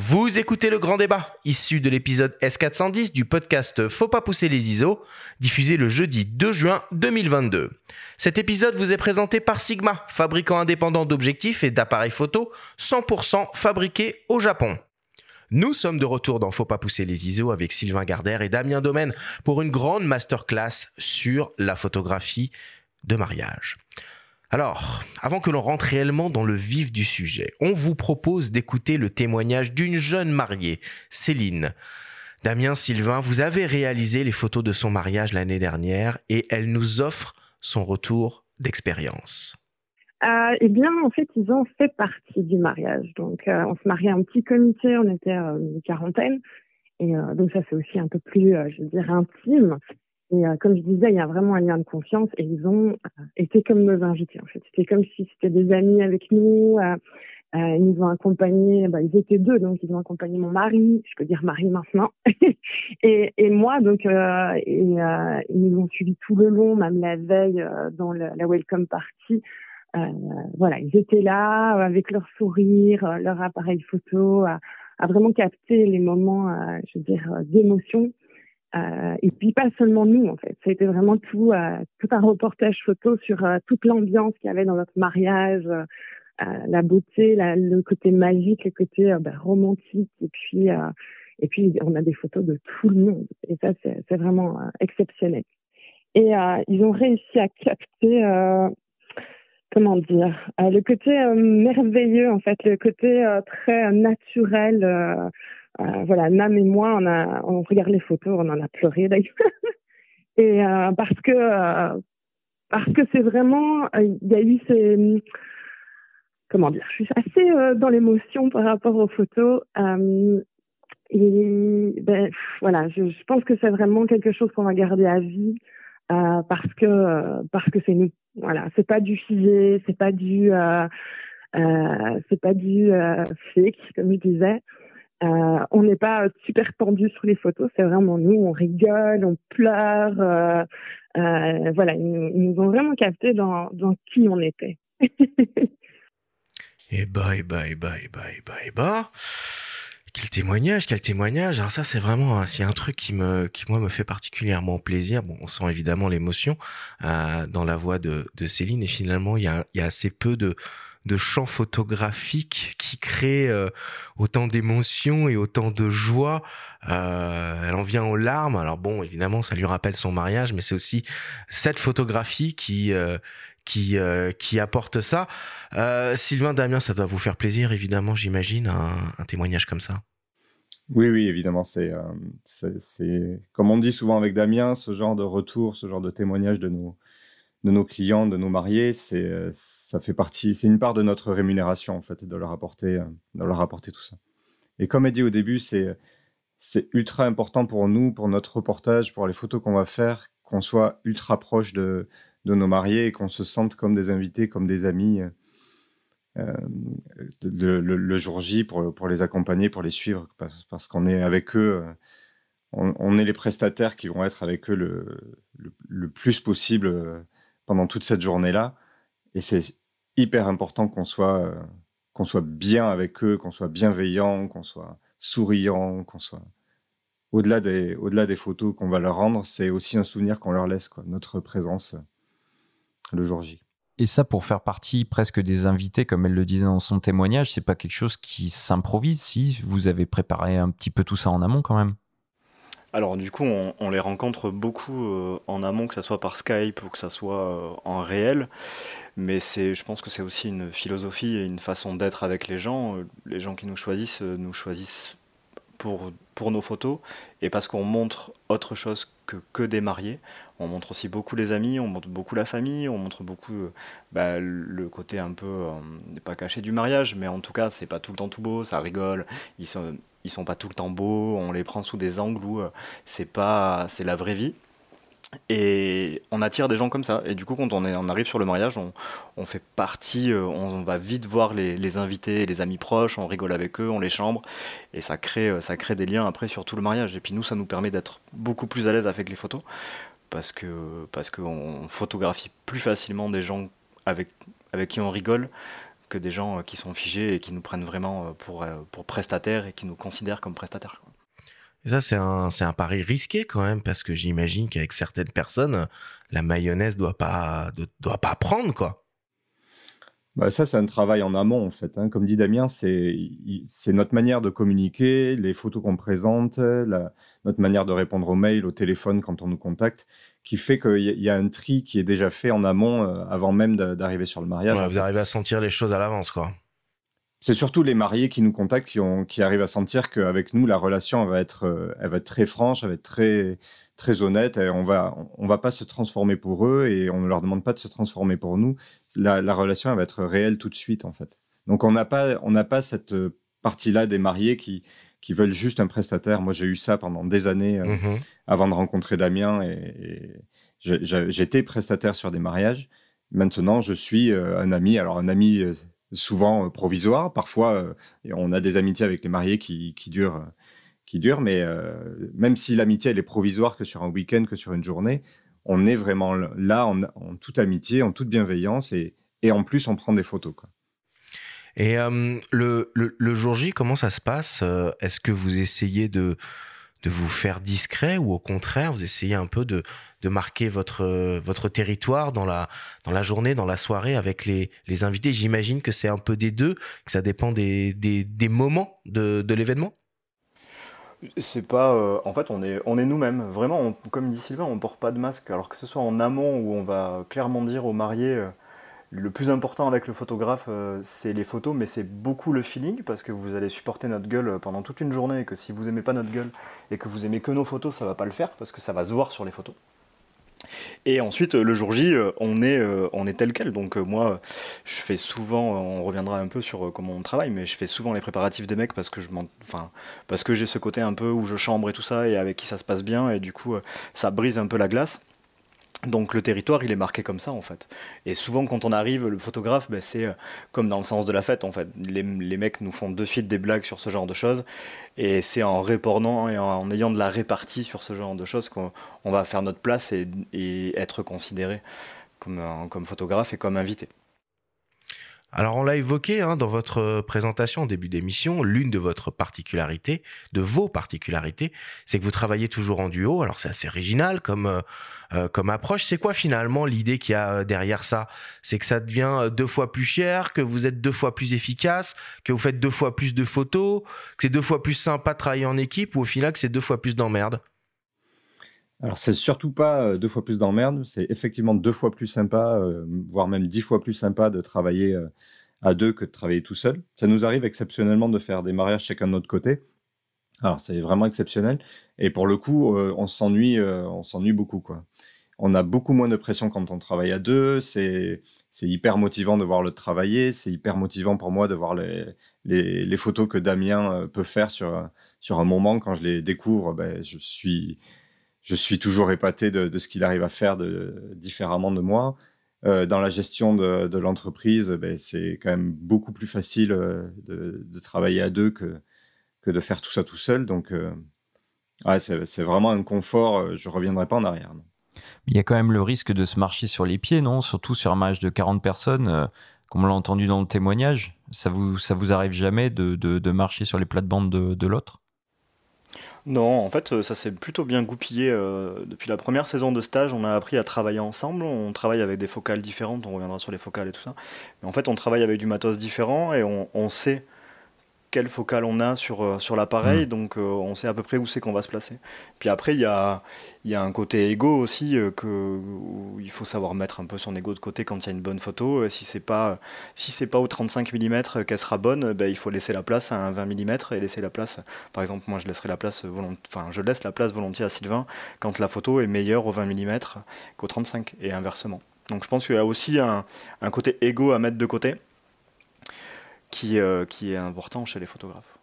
Vous écoutez le grand débat, issu de l'épisode S410 du podcast Faut pas pousser les ISO, diffusé le jeudi 2 juin 2022. Cet épisode vous est présenté par Sigma, fabricant indépendant d'objectifs et d'appareils photo 100% fabriqués au Japon. Nous sommes de retour dans Faut pas pousser les ISO avec Sylvain Gardère et Damien Domaine pour une grande masterclass sur la photographie de mariage. Alors, avant que l'on rentre réellement dans le vif du sujet, on vous propose d'écouter le témoignage d'une jeune mariée, Céline. Damien Sylvain, vous avez réalisé les photos de son mariage l'année dernière et elle nous offre son retour d'expérience. Euh, eh bien, en fait, ils ont fait partie du mariage. Donc, euh, on se mariait en petit comité, on était euh, une quarantaine. Et donc, ça, c'est aussi un peu plus, je veux dire, intime. Et euh, comme je disais, il y a vraiment un lien de confiance et ils ont euh, été comme nos invités en fait. C'était comme si c'était des amis avec nous. Euh, euh ils nous ont accompagnés, bah, ils étaient deux, donc ils ont accompagné mon mari, je peux dire mari maintenant, et, et, moi, donc et, ils nous ont suivis tout le long, même la veille dans la welcome party. voilà, ils étaient là avec leur sourire, leur appareil photo, à, à vraiment capter les moments, je veux dire, d'émotion euh, et puis pas seulement nous en fait, ça a été vraiment tout, euh, tout un reportage photo sur euh, toute l'ambiance qu'il y avait dans notre mariage, la beauté, le côté magique, le côté ben, romantique, et puis on a des photos de tout le monde, et ça c'est vraiment exceptionnel. Et ils ont réussi à capter, comment dire, le côté merveilleux en fait, le côté très naturel euh, voilà, Nam et moi, on a, on regarde les photos, on en a pleuré d'ailleurs. et euh, parce que euh, parce que c'est vraiment, il y a eu ces comment dire, je suis assez dans l'émotion par rapport aux photos. et ben voilà, je, je pense que c'est vraiment quelque chose qu'on va garder à vie parce que parce que c'est nous. Voilà, c'est pas du figé, c'est pas du c'est pas du fake comme je disais. Euh, on n'est pas super tendu sur les photos, c'est vraiment nous, on rigole, on pleure. Euh, euh, voilà, ils, nous ont vraiment capté dans, dans qui on était. et bah, et bah, et bah, et bah. Quel témoignage, quel témoignage. Alors ça, c'est vraiment, c'est un truc qui me, qui moi me fait particulièrement plaisir. Bon, on sent évidemment l'émotion euh, dans la voix de, de Céline et finalement, il y a, y a assez peu de, de champs photographiques qui créent euh, autant d'émotions et autant de joie. Euh, elle en vient aux larmes. Alors bon, évidemment, ça lui rappelle son mariage, mais c'est aussi cette photographie qui euh, qui qui apporte ça. Sylvain Damien, ça doit vous faire plaisir, évidemment, j'imagine, un, témoignage comme ça. Oui, oui, évidemment, c'est, c'est, comme on dit souvent avec Damien, ce genre de retour, ce genre de témoignage de nos, de nos clients, de nos mariés, c'est euh, ça fait partie, c'est une part de notre rémunération en fait, de leur apporter, euh, de leur apporter tout ça. Et comme elle dit au début, c'est c'est ultra important pour nous, pour notre reportage, pour les photos qu'on va faire, qu'on soit ultra proche de, de nos mariés et qu'on se sente comme des invités, comme des amis euh, le, jour J pour, pour les accompagner, pour les suivre, parce, qu'on est avec eux. On, on, est les prestataires qui vont être avec eux le, le plus possible pendant toute cette journée-là. Et c'est hyper important qu'on soit, euh, qu'on soit bien avec eux, qu'on soit bienveillant, qu'on soit souriant, qu'on soit au-delà des, au-delà des photos qu'on va leur rendre, c'est aussi un souvenir qu'on leur laisse, quoi, notre présence euh, le jour J. Et ça, pour faire partie presque des invités, comme elle le disait dans son témoignage, c'est pas quelque chose qui s'improvise. Si vous avez préparé un petit peu tout ça en amont, quand même. Alors du coup, on, les rencontre beaucoup euh, en amont, que ce soit par Skype ou que ce soit euh, en réel. Mais c'est, je pense que c'est aussi une philosophie et une façon d'être avec les gens. Euh, les gens qui nous choisissent nous choisissent pour, pour nos photos et parce qu'on montre autre chose que, des mariés. On montre aussi beaucoup les amis, on montre beaucoup la famille, on montre beaucoup bah, le côté un peu, pas caché du mariage, mais en tout cas, c'est pas tout le temps tout beau, ça rigole. Ils sont, sont pas tout le temps beaux, on les prend sous des angles où euh, c'est pas c'est la vraie vie. Et on attire des gens comme ça. Et du coup, quand on, est, on arrive sur le mariage, on, fait partie, euh, on, va vite voir les, invités, les amis proches, on rigole avec eux, on les chambre. Et ça crée, euh, ça crée des liens après sur tout le mariage. Et puis nous, ça nous permet d'être beaucoup plus à l'aise avec les photos. Parce que parce qu'on photographie plus facilement des gens avec, avec qui on rigole que des gens qui sont figés et qui nous prennent vraiment pour prestataires et qui nous considèrent comme prestataires. Et ça, c'est un, c'est un pari risqué quand même, parce que j'imagine qu'avec certaines personnes, la mayonnaise doit pas, doit pas prendre, quoi. Bah ça, c'est un travail en amont, en fait. Hein. Comme dit Damien, c'est, c'est notre manière de communiquer, les photos qu'on présente, la, notre manière de répondre aux mails, au téléphone quand on nous contacte, qui fait qu'il y, a un tri qui est déjà fait en amont euh, avant même d'arriver sur le mariage. vous arrivez à sentir les choses à l'avance, quoi. C'est surtout les mariés qui nous contactent, qui, ont, qui arrivent à sentir qu'avec nous, la relation elle va, être, euh, elle va être très franche, elle va être très, très honnête. Et on va, on va pas se transformer pour eux et on ne leur demande pas de se transformer pour nous. La, la relation elle va être réelle tout de suite, en fait. Donc on n'a pas, on pas cette partie-là des mariés qui, qui veulent juste un prestataire. Moi, j'ai eu ça pendant des années euh, mmh avant de rencontrer Damien et, j'étais prestataire sur des mariages. Maintenant, je suis euh, un ami. Alors, un ami souvent euh, provisoire. Parfois, euh, on a des amitiés avec les mariés qui, durent, qui durent, mais euh, même si l'amitié elle est provisoire que sur un week-end, que sur une journée, on est vraiment là en, toute amitié, en toute bienveillance, et, en plus on prend des photos. Et le, le, jour J, comment ça se passe Est-ce que vous essayez de, de vous faire discret ou au contraire, vous essayez un peu de, marquer votre, territoire dans la, journée, dans la soirée avec les, invités? J'imagine que c'est un peu des deux, que ça dépend des, moments de, l'événement? C'est pas. Euh, en fait, on est, on est nous-mêmes. Vraiment, comme dit Sylvain, on porte pas de masque. Alors que ce soit en amont où on va clairement dire aux mariés. Euh, le plus important avec le photographe, euh, c'est les photos, mais c'est beaucoup le feeling, parce que vous allez supporter notre gueule pendant toute une journée, et que si vous aimez pas notre gueule, et que vous aimez que nos photos, ça va pas le faire, parce que ça va se voir sur les photos. Et ensuite, le jour J, euh, on est, euh, on est tel quel. Donc euh, moi, je fais souvent, on reviendra un peu sur comment on travaille, mais je fais souvent les préparatifs des mecs parce que je enfin, parce que j'ai ce côté un peu où je chambre et tout ça, et avec qui ça se passe bien, et du coup, ça brise un peu la glace. Donc le territoire, il est marqué comme ça en fait. Et souvent quand on arrive, le photographe, ben, c'est euh, comme dans le sens de la fête en fait. Les, mecs nous font de suite des blagues sur ce genre de choses. Et c'est en répondant et en, ayant de la répartie sur ce genre de choses qu'on va faire notre place et, être considéré comme, comme photographe et comme invité. Alors on l'a évoqué hein, dans votre présentation au début d'émission, l'une de votre particularités, de vos particularités, c'est que vous travaillez toujours en duo. Alors c'est assez original comme euh, euh, comme approche. C'est quoi finalement l'idée qu'il y a euh, derrière ça? C'est que ça devient deux fois plus cher, que vous êtes deux fois plus efficace, que vous faites deux fois plus de photos, que c'est deux fois plus sympa de travailler en équipe, ou au final que c'est deux fois plus d'emmerde? Alors, c'est surtout pas deux fois plus d'emmerde, c'est effectivement deux fois plus sympa, voire même dix fois plus sympa de travailler à deux que de travailler tout seul. Ça nous arrive exceptionnellement de faire des mariages chacun de notre côté. Alors, c'est vraiment exceptionnel. Et pour le coup, on s'ennuie, on s'ennuie beaucoup, quoi. On a beaucoup moins de pression quand on travaille à deux. C'est, c'est hyper motivant de voir le travailler. C'est hyper motivant pour moi de voir les, les, photos que Damien peut faire sur, sur un moment. Quand je les découvre, ben, je suis, je suis toujours épaté de, ce qu'il arrive à faire différemment de moi. Euh, dans la gestion de, l'entreprise, ben, c'est quand même beaucoup plus facile euh, de, travailler à deux que, de faire tout ça tout seul. Donc, euh, c'est vraiment un confort. Je ne reviendrai pas en arrière. Il y a quand même le risque de se marcher sur les pieds, non? Surtout sur un match de 40 personnes, comme on l'a entendu dans le témoignage. Ça vous, vous arrive jamais de, de marcher sur les plates-bandes de l'autre? Non, en fait, ça s'est plutôt bien goupillé. Euh, depuis la première saison de stage, on a appris à travailler ensemble. On travaille avec des focales différentes, on reviendra sur les focales et tout ça. Mais en fait, on travaille avec du matos différent et on sait quelle focale on a sur, euh, sur l'appareil, mm. donc euh, on sait à peu près où c'est qu'on va se placer. Puis après, il y a, y a un côté ego aussi, euh, que, où il faut savoir mettre un peu son ego de côté quand il y a une bonne photo. Si c'est pas, si c'est pas au 35 mm qu'elle sera bonne, ben, il faut laisser la place à un 20 mm et laisser la place. Par exemple, moi je laisserai la place enfin je laisse la place volontiers à Sylvain quand la photo est meilleure au 20 mm qu'au 35 et inversement. Donc je pense qu'il y a aussi un, un côté ego à mettre de côté qui, euh, qui est important chez les photographes.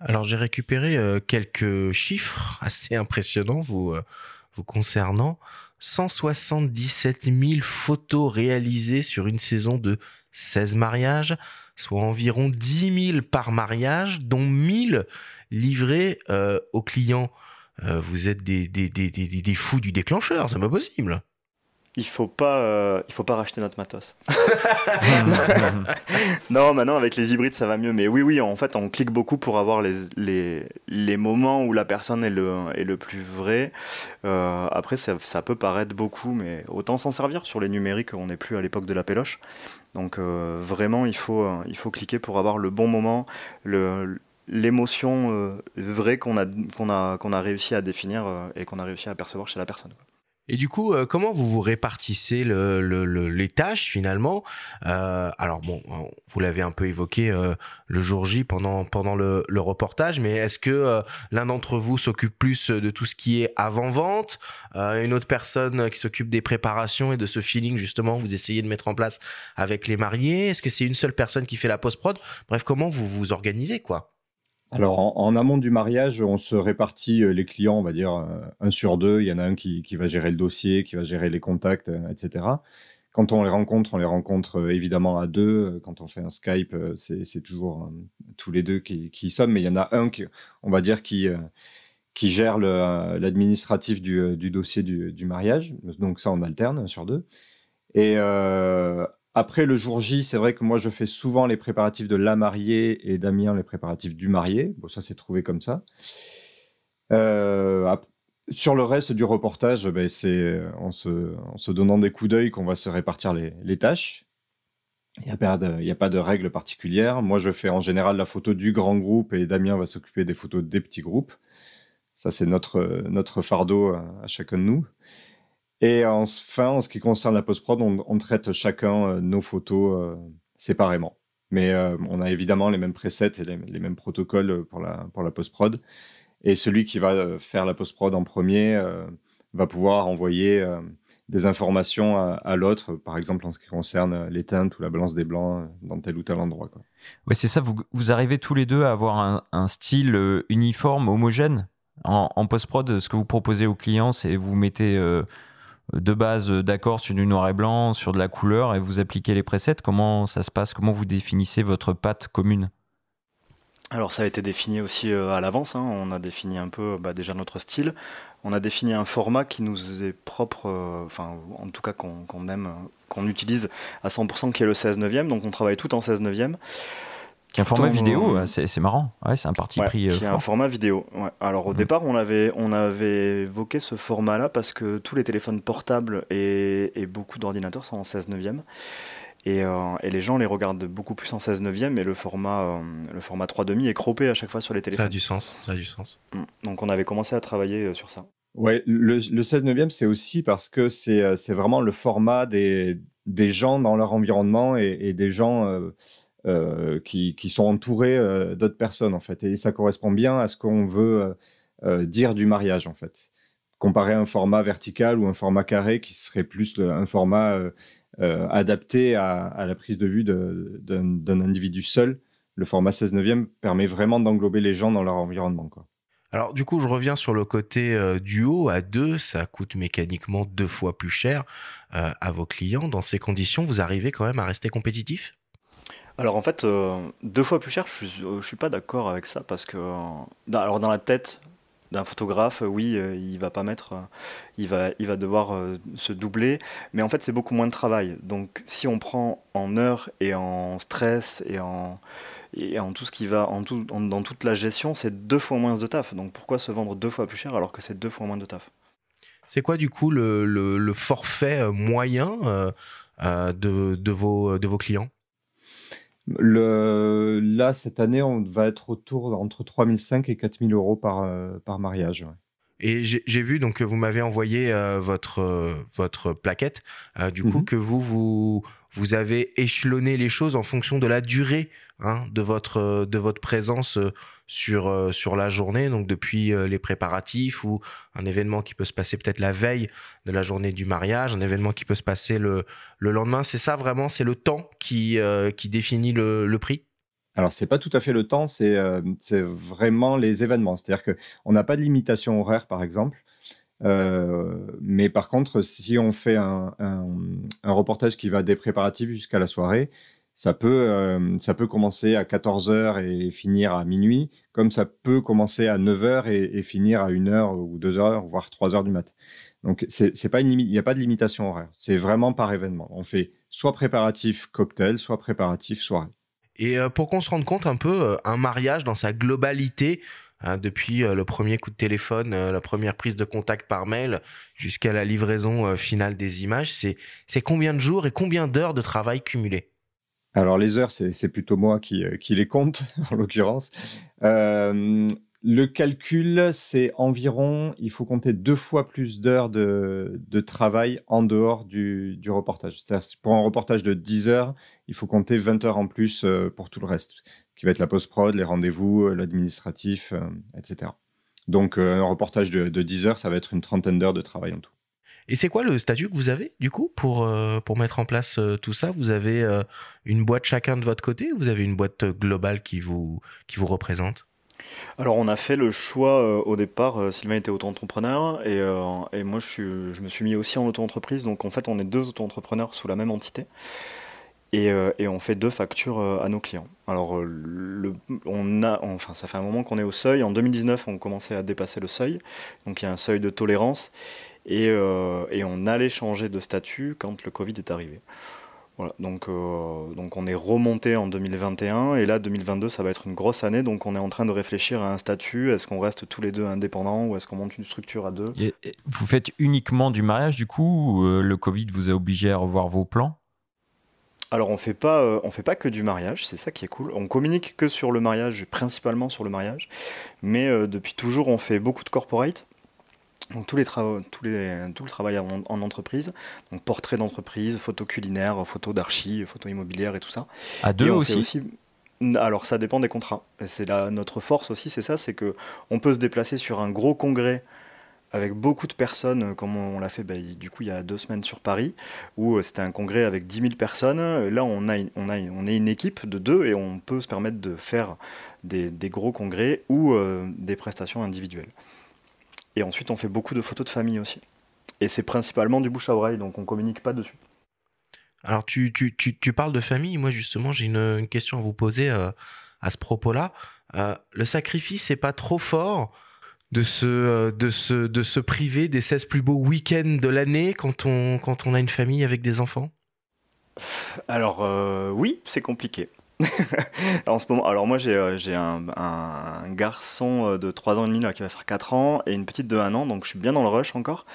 Alors j'ai récupéré euh, quelques chiffres assez impressionnants vous, euh, concernant. 177 000 photos réalisées sur une saison de 16 mariages, soit environ 10 000 par mariage, dont 1000 livrés aux clients. vous êtes des, des, fous du déclencheur, c'est pas possible. Il faut pas, euh, il faut pas racheter notre matos. non, maintenant avec les hybrides ça va mieux, mais oui, oui, en fait on clique beaucoup pour avoir les, les, les moments où la personne est le, est le plus vrai. Euh, après ça, ça, peut paraître beaucoup, mais autant s'en servir sur les numériques, on n'est plus à l'époque de la péloche. Donc euh, vraiment il faut, il faut cliquer pour avoir le bon moment, le, l'émotion vraie qu'on a, qu'on a, qu'on a réussi à définir et qu'on a réussi à percevoir chez la personne. Et du coup, euh, comment vous vous répartissez les tâches finalement? Euh, Alors bon, vous l'avez un peu évoqué euh, le jour J pendant, pendant le, reportage, mais est-ce que l'un d'entre vous s'occupe plus de tout ce qui est avant-vente, une autre personne qui s'occupe des préparations et de ce feeling justement vous essayez de mettre en place avec les mariés? Est-ce que c'est une seule personne qui fait la post-prod? Bref, comment vous vous organisez quoi? Alors, en, amont du mariage, on se répartit euh, les clients, on va dire euh, un sur deux. Il y en a un qui, va gérer le dossier, qui va gérer les contacts, euh, etc. Quand on les rencontre, on les rencontre évidemment à deux. Quand on fait un Skype, c'est toujours tous les deux qui, qui, sommes. Mais il y en a un, qui, on va dire, qui, qui gère l'administratif du, du, dossier du, du, mariage. Donc ça, on alterne, un sur deux. Et après le jour J, c'est vrai que moi je fais souvent les préparatifs de la mariée et Damien les préparatifs du marié. Bon, ça c'est trouvé comme ça. Euh, sur le reste du reportage, ben, c'est en se, en se, donnant des coups d'œil qu'on va se répartir les, tâches. Il n'y a, pas de, règle particulière. Moi, je fais en général la photo du grand groupe et Damien va s'occuper des photos des petits groupes. Ça, c'est notre, notre fardeau à chacun de nous. Et enfin, en ce qui concerne la post-prod, on, traite chacun euh, nos photos euh, séparément. Mais euh, on a évidemment les mêmes presets et les, mêmes protocoles pour la, pour la post-prod. Et celui qui va faire la post-prod en premier va pouvoir envoyer des informations à, l'autre, par exemple en ce qui concerne les teintes ou la balance des blancs dans tel ou tel endroit. Quoi. Ouais, c'est ça, vous, vous, arrivez tous les deux à avoir un, style uniforme, homogène en, en post-prod. Ce que vous proposez aux clients, c'est vous mettez de base euh, d'accord sur du noir et blanc, sur de la couleur, et vous appliquez les presets. Comment ça se passe? Comment vous définissez votre patte commune? Alors ça a été défini aussi euh, à l'avance, hein. on a défini un peu bah, déjà notre style, on a défini un format qui nous est propre, euh, enfin en tout cas qu'on aime, qu'on utilise à 100% qui est le 16 neuvième, donc on travaille tout en 16 neuvième. Qui est un format vidéo, c'est marrant. Ouais, c'est un parti pris. Euh, qui est un format vidéo. Alors au mm. départ, on avait, on avait évoqué ce format-là parce que tous les téléphones portables et, beaucoup d'ordinateurs sont en 16 neuvième. Et, euh, et, les gens les regardent beaucoup plus en 16 neuvième et le format, euh, le format 3,5 est croppé à chaque fois sur les téléphones. Ça a du sens, ça a du sens. Mm. Donc on avait commencé à travailler sur ça. Ouais, le, le 16 neuvième, c'est aussi parce que c'est vraiment le format des, des gens dans leur environnement et, et des gens euh, qui, sont entourés euh, d'autres personnes en fait. Et ça correspond bien à ce qu'on veut euh, dire du mariage en fait. Comparé à un format vertical ou un format carré qui serait plus un format adapté à, la prise de vue d'un individu seul, le format 16 neuvième permet vraiment d'englober les gens dans leur environnement. Alors du coup, je reviens sur le côté duo à deux, ça coûte mécaniquement deux fois plus cher à vos clients. Dans ces conditions, vous arrivez quand même à rester compétitif? Alors en fait, euh, deux fois plus cher, je suis, euh, suis pas d'accord avec ça parce que dans, alors dans la tête d'un photographe, oui, euh, il va pas mettre, il va, devoir se doubler, mais en fait c'est beaucoup moins de travail. Donc si on prend en heures et en stress et en tout ce qui va, dans toute la gestion, c'est deux fois moins de taf. Donc pourquoi se vendre deux fois plus cher alors que c'est deux fois moins de taf? C'est quoi du coup le, forfait moyen de, vos, de vos clients? Le, là, cette année, on va être autour entre 3005 et 4000 euros par, euh, par mariage. Et j'ai vu donc que vous m'avez envoyé euh, votre euh, votre plaquette, du coup mhm. que vous vous vous avez échelonné les choses en fonction de la durée hein, de votre de votre présence sur, euh, sur la journée, donc depuis euh, les préparatifs ou un événement qui peut se passer peut-être la veille de la journée du mariage, un événement qui peut se passer le, le lendemain. C'est ça vraiment, c'est le temps qui, euh, qui définit le, le prix? Alors, c'est pas tout à fait le temps, c'est vraiment les événements. C'est-à-dire qu'on n'a pas de limitation horaire, par exemple. mais par contre, si on fait un, un, reportage qui va des préparatifs jusqu'à la soirée, Ça peut, ça peut commencer à 14h et finir à minuit, comme ça peut commencer à 9h et, finir à 1h ou 2h, voire 3h du mat. Donc, c'est pas il n'y a pas de limitation horaire. C'est vraiment par événement. On fait soit préparatif cocktail, soit préparatif soirée. Et pour qu'on se rende compte un peu, un mariage dans sa globalité, Hein, depuis euh, le premier coup de téléphone, euh, la première prise de contact par mail, jusqu'à la livraison euh, finale des images, c'est combien de jours et combien d'heures de travail cumulées Alors les heures, c'est plutôt moi qui, qui, les compte, en l'occurrence. le calcul, c'est environ, il faut compter deux fois plus d'heures de, de, travail en dehors du, reportage. C'est-à-dire pour un reportage de 10 heures, il faut compter 20 heures en plus pour tout le reste qui va être la post-prod, les rendez-vous, euh, l'administratif, euh, etc. Donc euh, un reportage de, 10 heures, ça va être une trentaine d'heures de travail en tout. Et c'est quoi le statut que vous avez du coup pour, pour mettre en place tout ça? Vous avez une boîte chacun de votre côté ou vous avez une boîte globale qui vous, qui vous représente? Alors on a fait le choix au départ, Sylvain était auto-entrepreneur et, et moi je, je, me suis mis aussi en auto-entreprise, donc en fait on est deux auto-entrepreneurs sous la même entité. Euh, et, on fait deux factures euh, à nos clients. Alors, euh, le, on a, enfin, ça fait un moment qu'on est au seuil. En 2019, on commençait à dépasser le seuil. Donc, il y a un seuil de tolérance. Et, et on allait changer de statut quand le Covid est arrivé. Voilà, donc, donc on est remonté en 2021 et là 2022 ça va être une grosse année donc on est en train de réfléchir à un statut, est-ce qu'on reste tous les deux indépendants ou est-ce qu'on monte une structure à deux? Vous faites uniquement du mariage du coup le Covid vous a obligé à revoir vos plans? Alors on fait pas, euh, on fait pas que du mariage, c'est ça qui est cool. On communique que sur le mariage, principalement sur le mariage, mais euh, depuis toujours on fait beaucoup de corporate. Donc tous les travaux, tous les, tout le travail en, entreprise, donc portrait d'entreprise, photos culinaires, photos d'archi, photos immobilières et tout ça. À deux aussi. aussi. Alors ça dépend des contrats. C'est notre force aussi, c'est ça, c'est que on peut se déplacer sur un gros congrès avec beaucoup de personnes, euh, comme on, l'a fait bah, du coup il y a deux semaines sur Paris, où euh, c'était un congrès avec 10 000 personnes. Là, on, a, on, a, on est une équipe de deux et on peut se permettre de faire des, gros congrès ou euh, des prestations individuelles. Et ensuite, on fait beaucoup de photos de famille aussi. Et c'est principalement du bouche à oreille, donc on communique pas dessus. Alors, tu, tu, tu, tu parles de famille. Moi, justement, j'ai une, une, question à vous poser à ce propos-là. le sacrifice n'est pas trop fort de se, euh, de, se, de se priver des 16 plus beaux week-ends de l'année quand on, quand on a une famille avec des enfants? Alors euh, oui, c'est compliqué. en ce moment, alors moi j'ai euh, un, un, garçon de 3 ans et demi là, qui va faire 4 ans et une petite de 1 an, donc je suis bien dans le rush encore.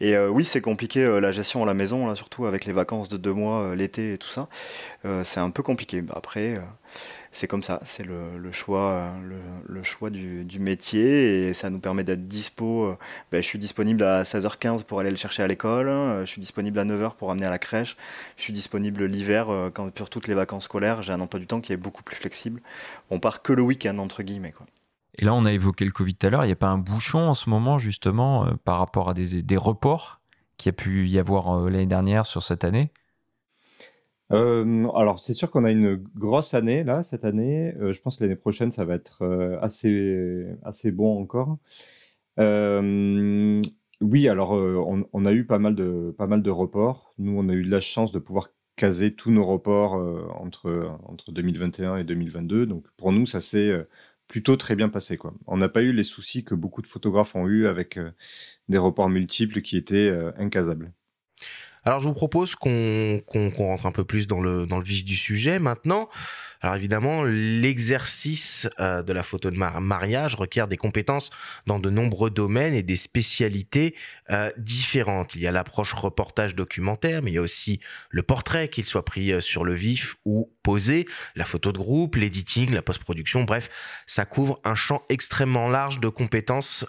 Et oui, c'est compliqué la gestion à la maison, là, surtout avec les vacances de 2 mois, l'été et tout ça. c'est un peu compliqué. Après c'est comme ça, c'est le, choix, le, choix du, métier et ça nous permet d'être dispo. Euh, ben, je suis disponible à 16h15 pour aller le chercher à l'école, euh, je suis disponible à 9h pour amener à la crèche, je suis disponible l'hiver euh, quand pour toutes les vacances scolaires. J'ai un emploi du temps qui est beaucoup plus flexible. On part que le week-end entre guillemets. Quoi. Et là, on a évoqué le Covid tout à l'heure. Il n'y a pas un bouchon en ce moment justement par rapport à des, des reports qu'il y a pu y avoir l'année dernière sur cette année? Euh, alors, c'est sûr qu'on a une grosse année là, cette année. Euh, je pense que l'année prochaine, ça va être euh, assez, assez bon encore. oui, alors on, a eu pas mal de, pas mal de reports. Nous, on a eu la chance de pouvoir caser tous nos reports entre, entre 2021 et 2022. Donc, pour nous, ça s'est plutôt très bien passé. On n'a pas eu les soucis que beaucoup de photographes ont eu avec des reports multiples qui étaient incasables. Alors je vous propose qu'on rentre un peu plus dans le, dans le vif du sujet maintenant. Alors évidemment, l'exercice euh, de la photo de mariage requiert des compétences dans de nombreux domaines et des spécialités euh, différentes. Il y a l'approche reportage documentaire, mais il y a aussi le portrait, qu'il soit pris euh, sur le vif ou posé, la photo de groupe, l'editing, la post-production, bref, ça couvre un champ extrêmement large de compétences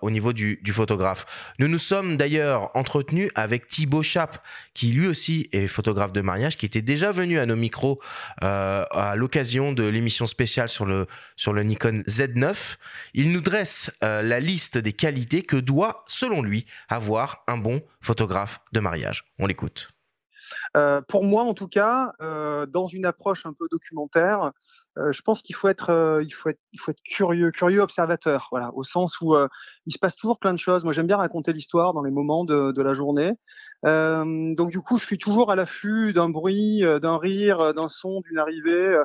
au niveau du, photographe. Nous nous sommes d'ailleurs entretenus avec Thibaut Chap, qui lui aussi est photographe de mariage, qui était déjà venu à nos micros l'occasion de l'émission spéciale sur le, Nikon Z9. Il nous dresse euh, la liste des qualités que doit, selon lui, avoir un bon photographe de mariage. On l'écoute. Euh, pour moi, en tout cas, euh, dans une approche un peu documentaire, je pense qu'il faut être, il faut être, curieux, curieux observateur, voilà, au sens où il se passe toujours plein de choses. Moi, j'aime bien raconter l'histoire dans les moments de, de la journée. donc du coup, je suis toujours à l'affût d'un bruit, d'un rire, d'un son, d'une arrivée.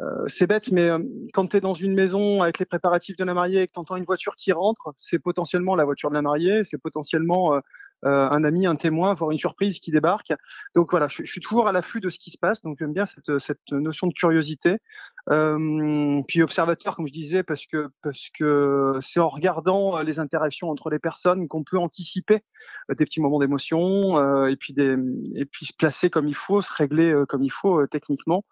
Euh, c'est bête, mais euh, quand tu es dans une maison avec les préparatifs de la mariée et que tu entends une voiture qui rentre, c'est potentiellement la voiture de la mariée, c'est potentiellement euh, un ami, un témoin, voire une surprise qui débarque. Donc voilà, je, suis toujours à l'affût de ce qui se passe, donc j'aime bien cette, notion de curiosité. Euh, puis observateur, comme je disais, parce que c'est en regardant les interactions entre les personnes qu'on peut anticiper des petits moments d'émotion euh, et puis se placer comme il faut, se régler comme il faut techniquement.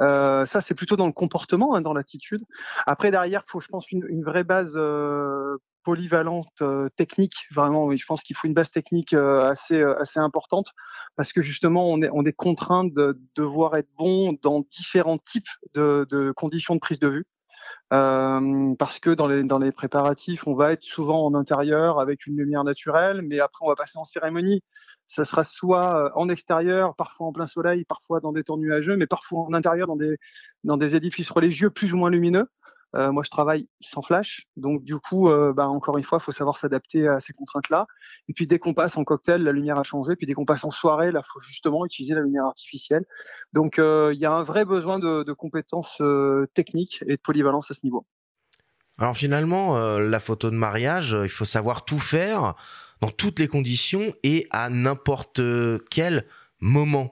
Euh, ça, c'est plutôt dans le comportement, hein, dans l'attitude. Après, derrière, il faut, je pense, une, vraie base euh, polyvalente euh, technique. Vraiment, je pense qu'il faut une base technique euh, assez, euh, assez importante parce que justement, on est, on est contraint de devoir être bon dans différents types de, de conditions de prise de vue. Parce que dans les, dans les préparatifs, on va être souvent en intérieur avec une lumière naturelle, mais après on va passer en cérémonie ça sera soit en extérieur, parfois en plein soleil, parfois dans des temps nuageux, mais parfois en intérieur dans des, dans des édifices religieux plus ou moins lumineux. Euh, moi, je travaille sans flash, donc du coup, euh, bah, encore une fois, il faut savoir s'adapter à ces contraintes-là. Et puis, dès qu'on passe en cocktail, la lumière a changé. Puis, dès qu'on passe en soirée, là, faut justement utiliser la lumière artificielle. Donc, il y a un vrai besoin de compétences techniques et de polyvalence à ce niveau. Alors, finalement, la photo de mariage, il faut savoir tout faire dans toutes les conditions et à n'importe quel moment.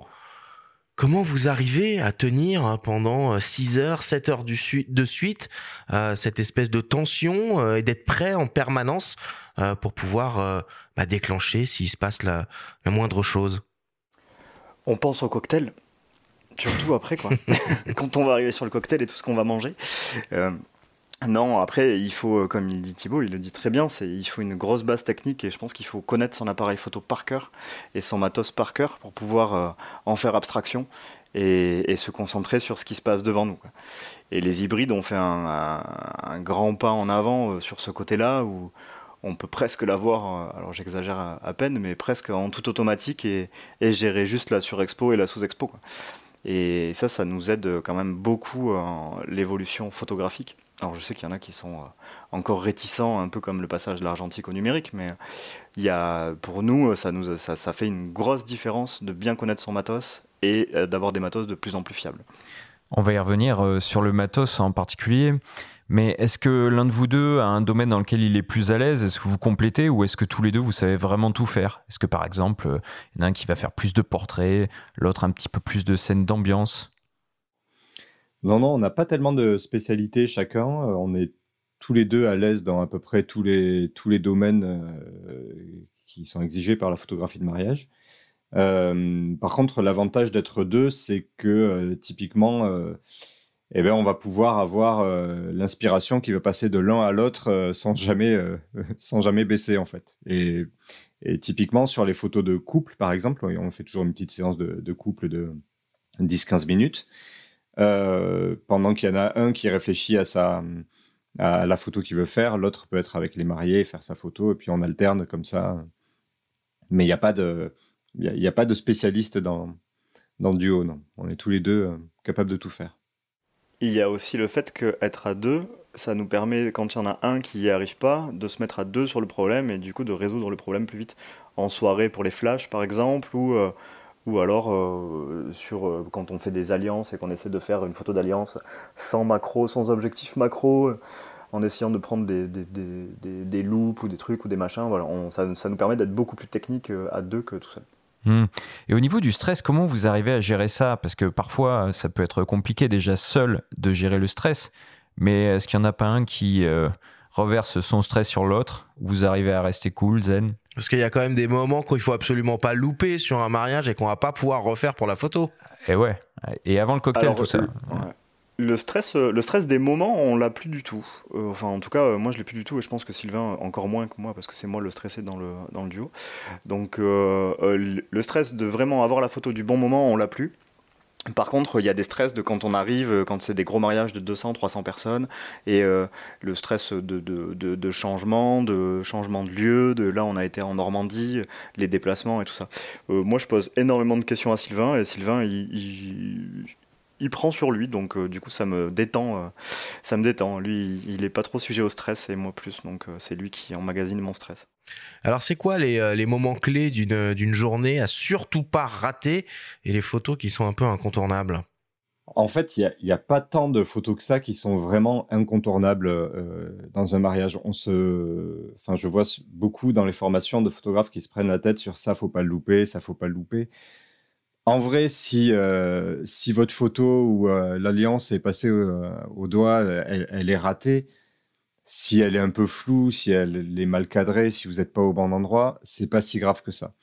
Comment vous arrivez à tenir pendant 6 heures, 7 heures de suite euh, cette espèce de tension euh, et d'être prêt en permanence euh, pour pouvoir bah, déclencher s'il se passe la, la, moindre chose? On pense au cocktail, surtout après quoi. Quand on va arriver sur le cocktail et tout ce qu'on va manger. Non, après, il faut, euh, comme il dit Thibaut, il le dit très bien, c'est il faut une grosse base technique et je pense qu'il faut connaître son appareil photo par cœur et son matos par cœur pour pouvoir euh, en faire abstraction et, se concentrer sur ce qui se passe devant nous. Et les hybrides ont fait un, grand pas en avant euh, sur ce côté-là où on peut presque l'avoir, alors j'exagère à, peine, mais presque en tout automatique et, gérer juste la surexpo et la sous-expo. Et ça, ça nous aide quand même beaucoup en l'évolution photographique. Alors je sais qu'il y en a qui sont euh, encore réticents, un peu comme le passage de l'argentique au numérique, mais il y a, pour nous, ça, nous, ça, ça fait une grosse différence de bien connaître son matos et euh, d'avoir des matos de plus en plus fiables. On va y revenir euh, sur le matos en particulier, mais est-ce que l'un de vous deux a un domaine dans lequel il est plus à l'aise? Est-ce que vous complétez ou est-ce que tous les deux vous savez vraiment tout faire? Est-ce que par exemple, il y en a un qui va faire plus de portraits, l'autre un petit peu plus de scènes d'ambiance? Non, non, on n'a pas tellement de spécialités chacun. Euh, on est tous les deux à l'aise dans à peu près tous les, tous les domaines euh, qui sont exigés par la photographie de mariage. Euh, par contre, l'avantage d'être deux, c'est que typiquement, eh ben, on va pouvoir avoir l'inspiration qui va passer de l'un à l'autre sans jamais, sans jamais baisser en fait. Et, typiquement sur les photos de couple, par exemple, on fait toujours une petite séance de couple de 10-15 minutes. Euh, pendant qu'il y en a un qui réfléchit à sa à la photo qu'il veut faire, l'autre peut être avec les mariés, faire sa photo, et puis on alterne comme ça. Mais il n'y a pas de il a pas de spécialiste dans dans le duo, non. On est tous les deux euh, capables de tout faire. Il y a aussi le fait qu'être à deux, ça nous permet, quand il y en a un qui n'y arrive pas, de se mettre à deux sur le problème et du coup de résoudre le problème plus vite. En soirée pour les flashs, par exemple, ou euh, ou alors euh, sur, euh, quand on fait des alliances et qu'on essaie de faire une photo d'alliance sans macro, sans objectif macro, en essayant de prendre des, des, des, loops ou des trucs ou des machins, voilà, ça, ça, nous permet d'être beaucoup plus technique euh, à deux que tout seul. Hmm. Et au niveau du stress, comment vous arrivez à gérer ça? Parce que parfois, ça peut être compliqué déjà seul de gérer le stress, mais est-ce qu'il n'y en a pas un qui reverse son stress sur l'autre? Vous arrivez à rester cool, zen? Parce qu'il y a quand même des moments qu'il faut absolument pas louper sur un mariage et qu'on va pas pouvoir refaire pour la photo. Et ouais. Et avant le cocktail, tout ça. Le stress, euh, le stress des moments, on l'a plus du tout. Euh, enfin, en tout cas, euh, moi, je l'ai plus du tout, et je pense que Sylvain encore moins que moi, parce que c'est moi le stressé dans le dans le duo. Donc, le stress de vraiment avoir la photo du bon moment, on l'a plus. Par contre, il y a des stress de quand on arrive, euh, quand c'est des gros mariages de 200, 300 personnes, et euh, le stress de, changement, de changement de lieu, de là on a été en Normandie, les déplacements et tout ça. Euh, moi je pose énormément de questions à Sylvain, et Sylvain il prend sur lui, donc du coup ça me détend, ça me détend. Lui, il est pas trop sujet au stress et moi plus, donc c'est lui qui emmagasine mon stress. Alors c'est quoi les, les, moments clés d'une journée à surtout pas rater et les photos qui sont un peu incontournables? En fait, il n'y a, pas tant de photos que ça qui sont vraiment incontournables euh, dans un mariage. On se, enfin, je vois beaucoup dans les formations de photographes qui se prennent la tête sur ça, faut pas le louper, ça faut pas le louper. En vrai, si, euh, si votre photo ou euh, l'alliance est passée au doigt, elle, est ratée. Si elle est un peu floue, si elle est mal cadrée, si vous n'êtes pas au bon endroit, c'est pas si grave que ça.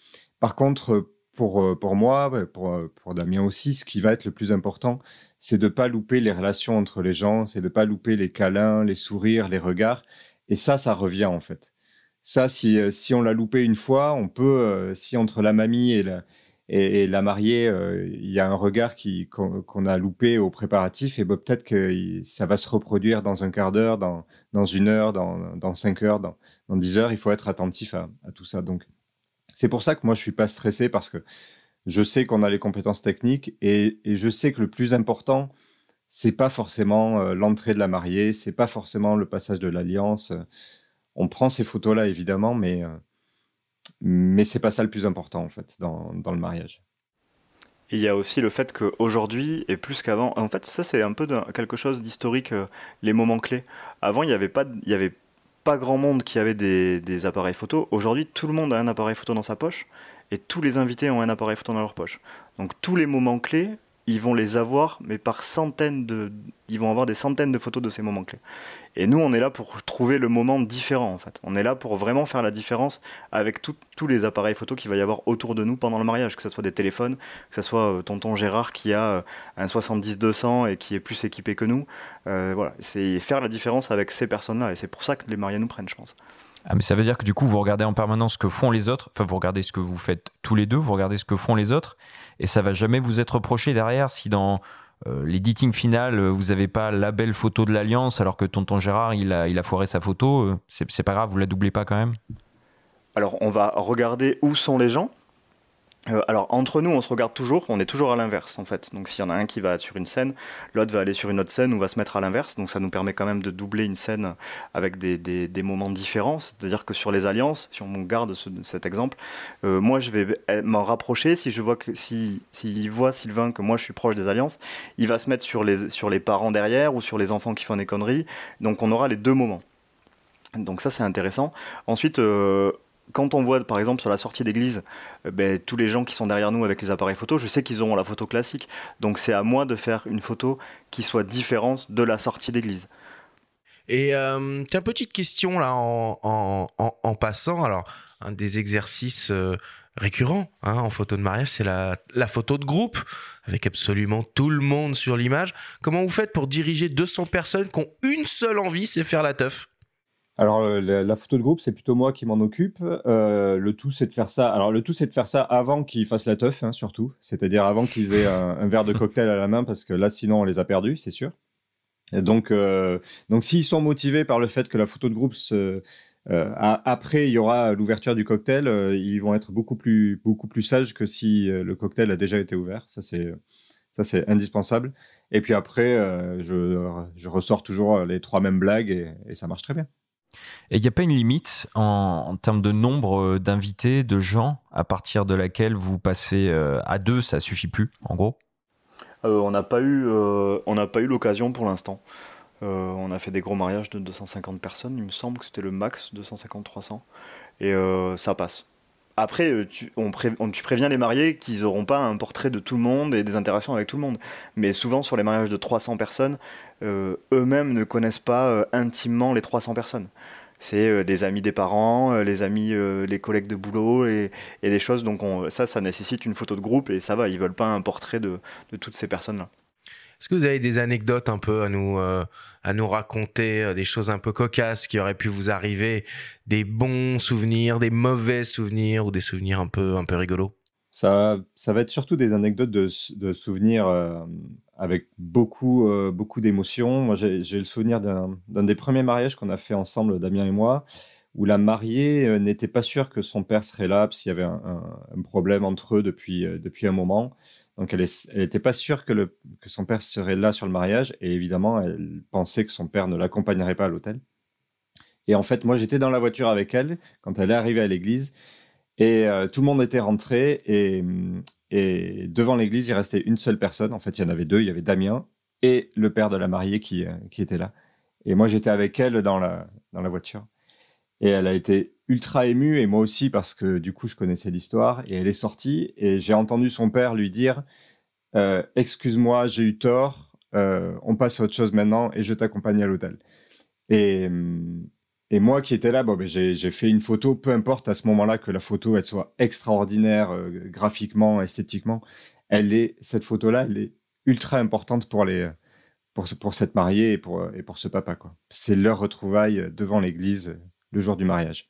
Par contre, pour, euh, pour moi, pour, euh, pour Damien aussi, ce qui va être le plus important, c'est de ne pas louper les relations entre les gens, c'est de ne pas louper les câlins, les sourires, les regards. Et ça, ça revient en fait. Ça, si, euh, si on l'a loupé une fois, on peut, si entre la mamie et la, et, la mariée, il y a un regard qu'on a loupé au préparatif, et peut-être que ça va se reproduire dans un quart d'heure, dans, une heure, dans, cinq heures, dans, dix heures. Il faut être attentif à, tout ça. Donc, c'est pour ça que moi, je suis pas stressé parce que je sais qu'on a les compétences techniques et, je sais que le plus important, c'est pas forcément euh, l'entrée de la mariée, c'est pas forcément le passage de l'alliance. On prend ces photos-là, évidemment, mais, euh, mais c'est pas ça le plus important, en fait, dans, le mariage. Il y a aussi le fait qu'aujourd'hui, et plus qu'avant, en fait, ça c'est un peu quelque chose d'historique, euh, les moments clés. Avant, il n'y avait pas, il y avait pas grand monde qui avait des, appareils photo. Aujourd'hui, tout le monde a un appareil photo dans sa poche et tous les invités ont un appareil photo dans leur poche. Donc tous les moments clés, ils vont les avoir, mais par centaines de, ils vont avoir des centaines de photos de ces moments clés. Et nous, on est là pour trouver le moment différent, en fait. On est là pour vraiment faire la différence avec tous les appareils photo qu'il va y avoir autour de nous pendant le mariage, que ce soit des téléphones, que ce soit euh, tonton Gérard qui a euh, un 70-200 et qui est plus équipé que nous. Euh, voilà, c'est faire la différence avec ces personnes-là. Et c'est pour ça que les mariés nous prennent, je pense. Ah, mais ça veut dire que du coup, vous regardez en permanence ce que font les autres. Enfin, vous regardez ce que vous faites tous les deux, vous regardez ce que font les autres. Et ça va jamais vous être reproché derrière si dans euh, l'editing final, euh, vous n'avez pas la belle photo de l'Alliance alors que tonton Gérard, il a, il a foiré sa photo. Euh, c'est pas grave, vous la doublez pas quand même Alors, on va regarder où sont les gens. Euh, alors entre nous, on se regarde toujours, on est toujours à l'inverse en fait. Donc s'il y en a un qui va sur une scène, l'autre va aller sur une autre scène ou va se mettre à l'inverse. Donc ça nous permet quand même de doubler une scène avec des, des, moments différents. C'est-à-dire que sur les alliances, si on garde cet exemple, euh, moi je vais m'en rapprocher. Si je vois que si s'il voit Sylvain que moi je suis proche des alliances, il va se mettre sur les sur les parents derrière ou sur les enfants qui font des conneries. Donc on aura les deux moments. Donc ça c'est intéressant. Ensuite, euh, quand on voit par exemple sur la sortie d'église euh, ben, tous les gens qui sont derrière nous avec les appareils photo, je sais qu'ils auront la photo classique. Donc c'est à moi de faire une photo qui soit différente de la sortie d'église. Et euh, tiens, petite question là en, passant. Alors, un des exercices euh, récurrents hein, en photo de mariage, c'est la, la, photo de groupe avec absolument tout le monde sur l'image. Comment vous faites pour diriger 200 personnes qui ont une seule envie, c'est faire la teuf? Alors, euh, la, photo de groupe, c'est plutôt moi qui m'en occupe. Euh, le tout, c'est de faire ça. Alors, le tout, c'est de faire ça avant qu'ils fassent la teuf, hein, surtout. C'est-à-dire avant qu'ils aient un, verre de cocktail à la main, parce que là, sinon, on les a perdus, c'est sûr. donc, euh, donc, s'ils sont motivés par le fait que la photo de groupe, après, il y aura l'ouverture du cocktail, ils vont être beaucoup plus, beaucoup plus sages que si le cocktail a déjà été ouvert. Ça, c'est, ça, c'est indispensable. Et puis après, je, je, ressors toujours les trois mêmes blagues et ça marche très bien. Et il n'y a pas une limite en, termes de nombre euh, d'invités, de gens, à partir de laquelle vous passez euh, à deux, ça suffit plus, en gros? Euh, On n'a pas eu, eu l'occasion pour l'instant. on a fait des gros mariages de 250 personnes, il me semble que c'était le max, 250-300, et ça passe. Après, tu, on préviens les mariés qu'ils n'auront pas un portrait de tout le monde et des interactions avec tout le monde. Mais souvent, sur les mariages de 300 personnes, eux-mêmes ne connaissent pas intimement les 300 personnes c'est euh, des amis des parents, euh, les amis, euh, les collègues de boulot et, des choses. Donc ça, ça nécessite une photo de groupe et ça va, ils veulent pas un portrait de, toutes ces personnes-là. Est-ce que vous avez des anecdotes un peu à nous, à nous raconter, des choses un peu cocasses qui auraient pu vous arriver, des bons souvenirs, des mauvais souvenirs ou des souvenirs un peu, un peu rigolos? Ça, ça va être surtout des anecdotes de, de souvenirs avec beaucoup, euh, beaucoup d'émotions. Moi, j'ai le souvenir d'un des premiers mariages qu'on a fait ensemble, Damien et moi, où la mariée n'était pas sûre que son père serait là, parce qu'il y avait un, problème entre eux depuis, depuis un moment. Donc elle n'était pas sûre que, son père serait là sur le mariage, et évidemment, elle pensait que son père ne l'accompagnerait pas à l'hôtel. Et en fait, moi, j'étais dans la voiture avec elle quand elle est arrivée à l'église. Et euh, tout le monde était rentré. Et, et devant l'église, il restait une seule personne. En fait, il y en avait deux. Il y avait Damien et le père de la mariée qui, euh, était là. Et moi, j'étais avec elle dans la voiture. Et elle a été ultra émue, et moi aussi, parce que du coup, je connaissais l'histoire. Et elle est sortie, et j'ai entendu son père lui dire euh, Excuse-moi, j'ai eu tort, on passe à autre chose maintenant, et je t'accompagne à l'hôtel. Et, et moi qui étais là, bon, ben, j'ai fait une photo, peu importe à ce moment-là que la photo elle soit extraordinaire euh, graphiquement, esthétiquement. Elle est, cette photo-là, elle est ultra importante pour, les, pour, pour cette mariée et pour, et pour ce papa. C'est leur retrouvaille devant l'église le jour du mariage.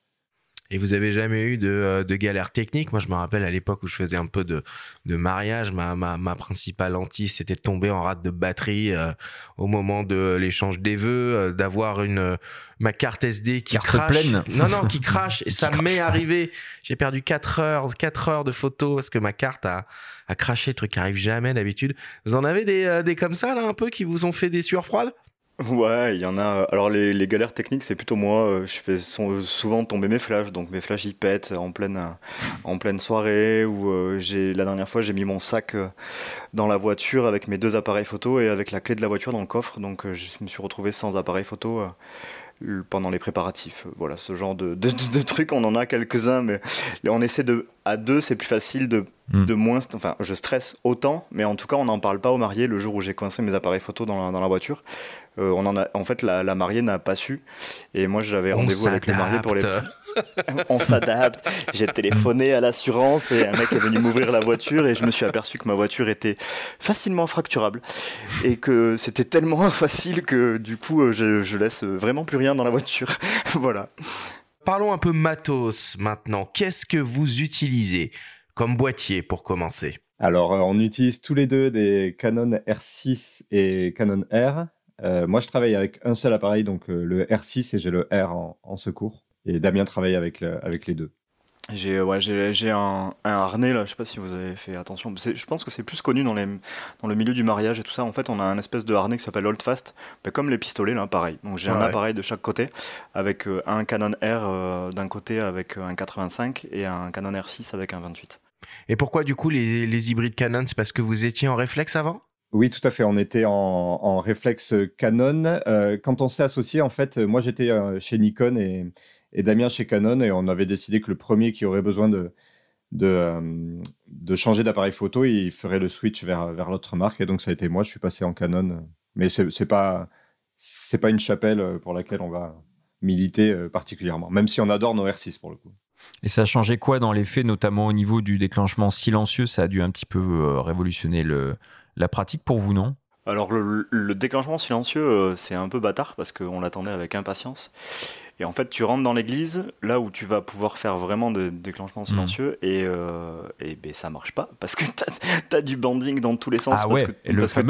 Et vous avez jamais eu de, euh, de galère technique? Moi, je me rappelle à l'époque où je faisais un peu de, de mariage, ma, ma, ma principale hantise, c'était de tomber en rate de batterie euh, au moment de l'échange des vœux, euh, d'avoir une ma carte SD qui crache. pleine. Non, non, qui crache. Et ça m'est arrivé. J'ai perdu 4 heures, 4 heures de photos parce que ma carte a, a craché, truc qui arrive jamais d'habitude. Vous en avez des, des comme ça, là, un peu, qui vous ont fait des sueurs froides? Ouais, il y en a. Alors les, galères techniques, c'est plutôt moi. Euh, je fais souvent tomber mes flashs, donc mes flashs ils pètent en pleine en pleine soirée. Ou euh, la dernière fois j'ai mis mon sac euh, dans la voiture avec mes deux appareils photo et avec la clé de la voiture dans le coffre, donc je me suis retrouvé sans appareil photo pendant les préparatifs. Voilà, ce genre de, de, de, trucs, on en a quelques-uns, mais on essaie de. À deux, c'est plus facile de, hmm. de moins. Enfin, je stresse autant, mais en tout cas, on n'en parle pas au marié le jour où j'ai coincé mes appareils photo dans la, dans la voiture. Euh, on en a, en fait, la, la mariée n'a pas su. Et moi, j'avais rendez-vous avec le marié pour les. on s'adapte. J'ai téléphoné à l'assurance et un mec est venu m'ouvrir la voiture et je me suis aperçu que ma voiture était facilement fracturable et que c'était tellement facile que du coup, euh, je, je laisse vraiment plus rien dans la voiture. voilà. Parlons un peu matos maintenant. Qu'est-ce que vous utilisez comme boîtier pour commencer? Alors, euh, on utilise tous les deux des Canon R6 et Canon R. Euh, moi, je travaille avec un seul appareil, donc euh, le R6 et j'ai le R en, secours. Et Damien travaille avec, avec les deux. J'ai ouais, j'ai un, un, harnais là, je sais pas si vous avez fait attention. Je pense que c'est plus connu dans, les, dans le milieu du mariage et tout ça. En fait, on a un espèce de harnais qui s'appelle Holdfast, ben, comme les pistolets là, pareil. Donc j'ai un appareil de chaque côté avec euh, un Canon R d'un côté avec un 85 et un Canon R6 avec un 28. Et pourquoi du coup les, les hybrides Canon C'est parce que vous étiez en réflexe avant? Oui, tout à fait. On était en, réflexe Canon. Euh, quand on s'est associé, en fait, moi j'étais euh, chez Nikon et, Damien chez Canon, et on avait décidé que le premier qui aurait besoin de, de, euh, changer d'appareil photo, il ferait le switch vers, vers l'autre marque. Et donc ça a été moi, je suis passé en Canon. Mais c'est n'est pas, pas une chapelle pour laquelle on va militer particulièrement, même si on adore nos R6 pour le coup. Et ça a changé quoi dans les faits, notamment au niveau du déclenchement silencieux? Ça a dû un petit peu révolutionner le, la pratique pour vous, non? Alors le, déclenchement silencieux, euh, c'est un peu bâtard parce qu'on l'attendait avec impatience. Et en fait, tu rentres dans l'église, là où tu vas pouvoir faire vraiment de déclenchement hmm. silencieux, et, euh, et ben, ça marche pas parce que tu as, du banding dans tous les sens. Ah parce que,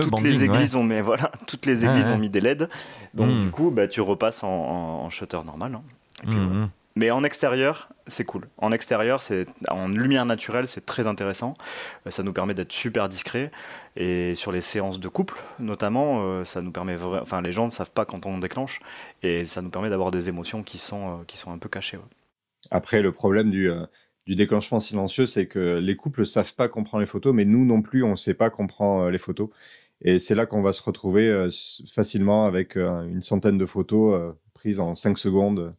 toutes les églises ont, mais voilà, toutes les églises ont mis des LED. Donc hmm. du coup, bah, tu repasses en, shutter normal. Hein. Et puis, hmm, mais en extérieur, c'est cool. En extérieur, c'est en lumière naturelle, c'est très intéressant. Euh, ça nous permet d'être super discret. Et sur les séances de couple, notamment, euh, ça nous permet. Enfin, les gens ne savent pas quand on déclenche, et ça nous permet d'avoir des émotions qui sont euh, qui sont un peu cachées. Après, le problème du du déclenchement silencieux, c'est que les couples savent pas qu'on prend les photos, mais nous non plus, on ne sait pas qu'on prend les photos. Et c'est là qu'on va se retrouver facilement avec une centaine de photos prises en 5 secondes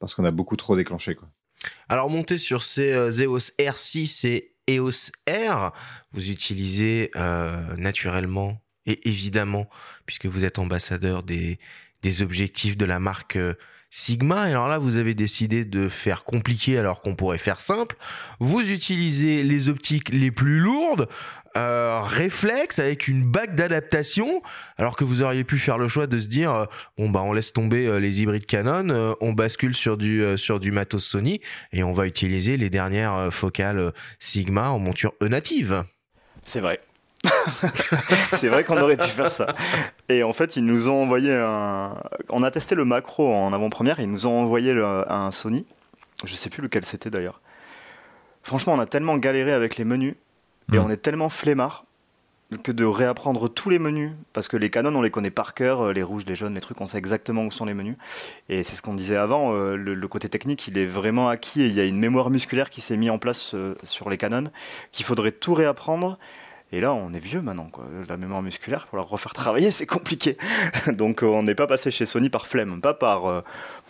parce qu'on a beaucoup trop déclenché. Quoi. Alors, montez sur ces euh, EOS R6 et EOS R, vous utilisez euh, naturellement et évidemment, puisque vous êtes ambassadeur des, des objectifs de la marque euh, Sigma. Et alors là, vous avez décidé de faire compliqué alors qu'on pourrait faire simple. Vous utilisez les optiques les plus lourdes, euh, avec une bague d'adaptation, alors que vous auriez pu faire le choix de se dire euh, bon bah on laisse tomber euh, les hybrides Canon, on bascule sur du sur du matos Sony et on va utiliser les dernières focales Sigma en monture E native. C'est vrai. c'est vrai qu'on aurait pu faire ça. Et en fait, ils nous ont envoyé un. On a testé le macro en avant-première, ils nous ont envoyé un Sony. Je sais plus lequel c'était d'ailleurs. Franchement, on a tellement galéré avec les menus et mm. on est tellement flemmard que de réapprendre tous les menus, parce que les canons on les connaît par cœur, euh, les rouges, les jaunes, les trucs, on sait exactement où sont les menus. Et c'est ce qu'on disait avant, euh, le, côté technique, il est vraiment acquis et il y a une mémoire musculaire qui s'est mise en place euh, sur les canons, qu'il faudrait tout réapprendre. Et là, on est vieux maintenant, quoi. La mémoire musculaire, pour la refaire travailler, c'est compliqué. Donc, on n'est pas passé chez Sony par flemme, pas par, euh,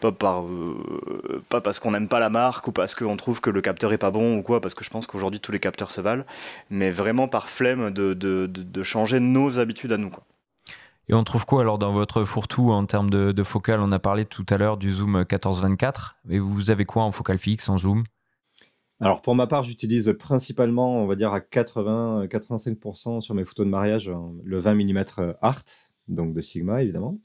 euh, pas parce qu'on n'aime pas la marque ou parce qu'on trouve que le capteur est pas bon ou quoi, parce que je pense qu'aujourd'hui tous les capteurs se valent, mais vraiment par flemme de, changer nos habitudes à nous, quoi. Et on trouve quoi alors dans votre fourre-tout en termes de, de focal? On a parlé tout à l'heure du zoom 14-24, et vous avez quoi en focal fixe, en zoom? Alors pour ma part, j'utilise principalement, on va dire à 80-85% sur mes photos de mariage, le 20 mm Art, donc de Sigma évidemment.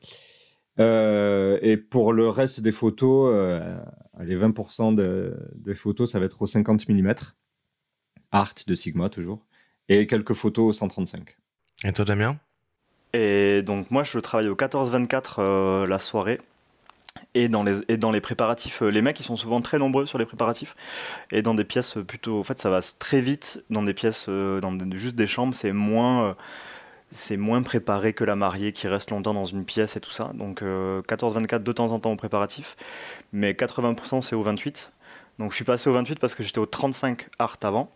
Euh, et pour le reste des photos, euh, les 20% des photos, ça va être au 50 mm Art de Sigma toujours, et quelques photos au 135. Et toi Damien? Et donc moi je travaille au 14-24 euh, la soirée et dans les et dans les préparatifs euh, les mecs ils sont souvent très nombreux sur les préparatifs. Et dans des pièces plutôt en fait ça va très vite. Dans des pièces euh, dans juste des chambres c'est moins euh, c'est moins préparé que la mariée qui reste longtemps dans une pièce et tout ça. Donc 14-24 de temps en temps au préparatif. Mais 80% c'est au 28 donc je suis passé au 28 parce que j'étais au 35 art avant.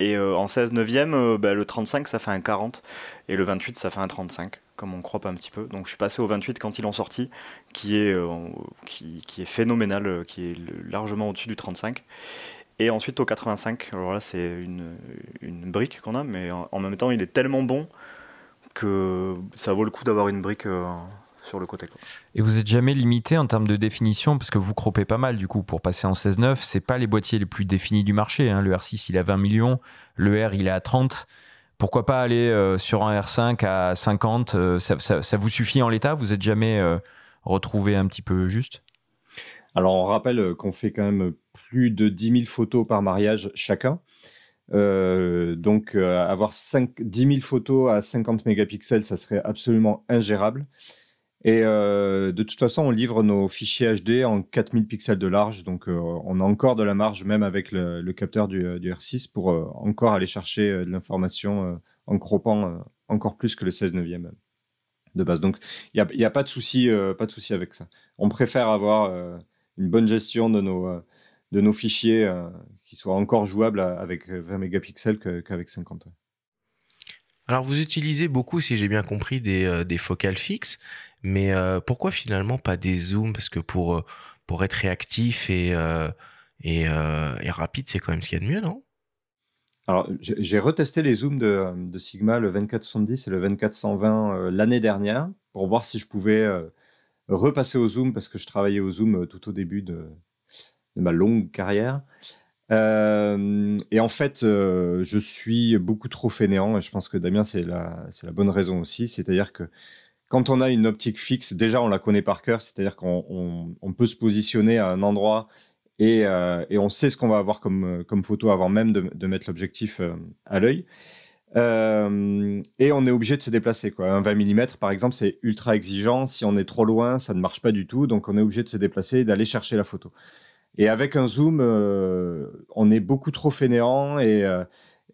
Et en 16 neuvième bah, le 35 ça fait un 40 et le 28 ça fait un 35 comme on croit un petit peu. Donc je suis passé au 28 quand ils l'ont sorti, qui est, euh, qui, est phénoménal, euh, qui est largement au-dessus du 35. Et ensuite au 85, alors là c'est une, une, brique qu'on a, mais en, même temps il est tellement bon que ça vaut le coup d'avoir une brique euh, sur le côté. Et vous êtes jamais limité en termes de définition parce que vous croppez pas mal du coup pour passer en 16.9. C'est pas les boîtiers les plus définis du marché. Hein. Le R6 il a 20 millions, le R il est à 30 pourquoi pas aller euh, sur un R5 à 50 euh, ça, vous suffit en l'état? Vous n'êtes jamais euh, retrouvé un petit peu juste? Alors, on rappelle qu'on fait quand même plus de 10 000 photos par mariage chacun. donc, avoir 5, 10 000 photos à 50 mégapixels, ça serait absolument ingérable. Et euh, de toute façon, on livre nos fichiers HD en 4000 pixels de large, donc euh, on a encore de la marge, même avec le, capteur du, R6, pour euh, encore aller chercher de l'information en croppant encore plus que le 16 neuvième de base. Donc, il n'y a, a, pas de souci, pas de souci avec ça. On préfère avoir une bonne gestion de nos, de nos fichiers qui soient encore jouables avec 20 mégapixels qu'avec 50. Alors, vous utilisez beaucoup, si j'ai bien compris, des, des focales fixes. Mais euh, pourquoi finalement pas des zooms? Parce que pour, euh, pour être réactif et, euh, et, rapide, c'est quand même ce qu'il y a de mieux, non? Alors, j'ai retesté les zooms de, de, Sigma, le 2470 et le 2420 l'année dernière, pour voir si je pouvais repasser au zoom, parce que je travaillais au zoom tout au début de, de ma longue carrière. et en fait, je suis beaucoup trop fainéant, et je pense que Damien, c'est la, la bonne raison aussi. C'est-à-dire que quand on a une optique fixe, déjà on la connaît par cœur, c'est-à-dire qu'on peut se positionner à un endroit et, euh, on sait ce qu'on va avoir comme, comme, photo avant même de, mettre l'objectif euh, à l'œil. Euh, et on est obligé de se déplacer. Un 20 mm, par exemple, c'est ultra exigeant. Si on est trop loin, ça ne marche pas du tout. Donc on est obligé de se déplacer et d'aller chercher la photo. Et avec un zoom, on est beaucoup trop fainéant et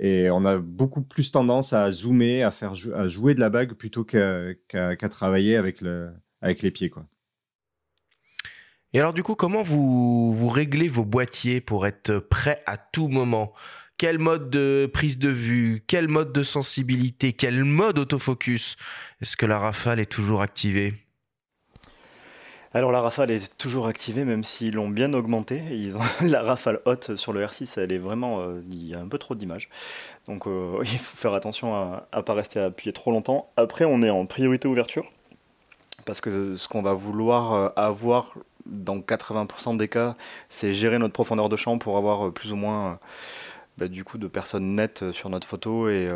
et on a beaucoup plus tendance à zoomer, à faire jouer de la bague plutôt qu'à travailler avec, le, avec les pieds. Quoi. Et alors du coup, comment vous, vous réglez vos boîtiers pour être prêt à tout moment? Quel mode de prise de vue? Quel mode de sensibilité? Quel mode autofocus? Est-ce que la rafale est toujours activée? Alors la rafale est toujours activée, même s'ils l'ont bien augmenté. Ils ont la rafale haute sur le R6, elle est vraiment, euh, il y a un peu trop d'images. Donc euh, il faut faire attention à ne pas rester appuyé trop longtemps. Après, on est en priorité ouverture, parce que ce qu'on va vouloir euh, avoir dans 80% des cas, c'est gérer notre profondeur de champ pour avoir plus ou moins bah, du coup de personnes nettes sur notre photo et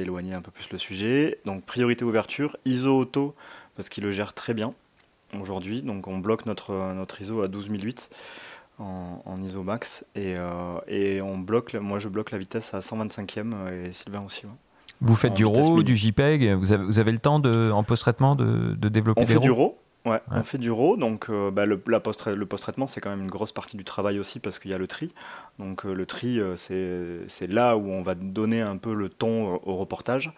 éloigner un peu plus le sujet. Donc priorité ouverture, ISO auto, parce qu'il le gère très bien aujourd'hui. Donc on bloque notre, notre ISO à 12008 en, en ISO max et, euh, et, on bloque, moi je bloque la vitesse à 125e et Sylvain aussi. Vous faites du RAW, du JPEG vous avez, vous avez, le temps de, en post-traitement de, de, développer on des fait du RAW. Ouais, on fait du RAW, donc euh, bah, le, la post le post-traitement c'est quand même une grosse partie du travail aussi parce qu'il y a le tri. Donc euh, le tri euh, c'est là où on va donner un peu le ton au reportage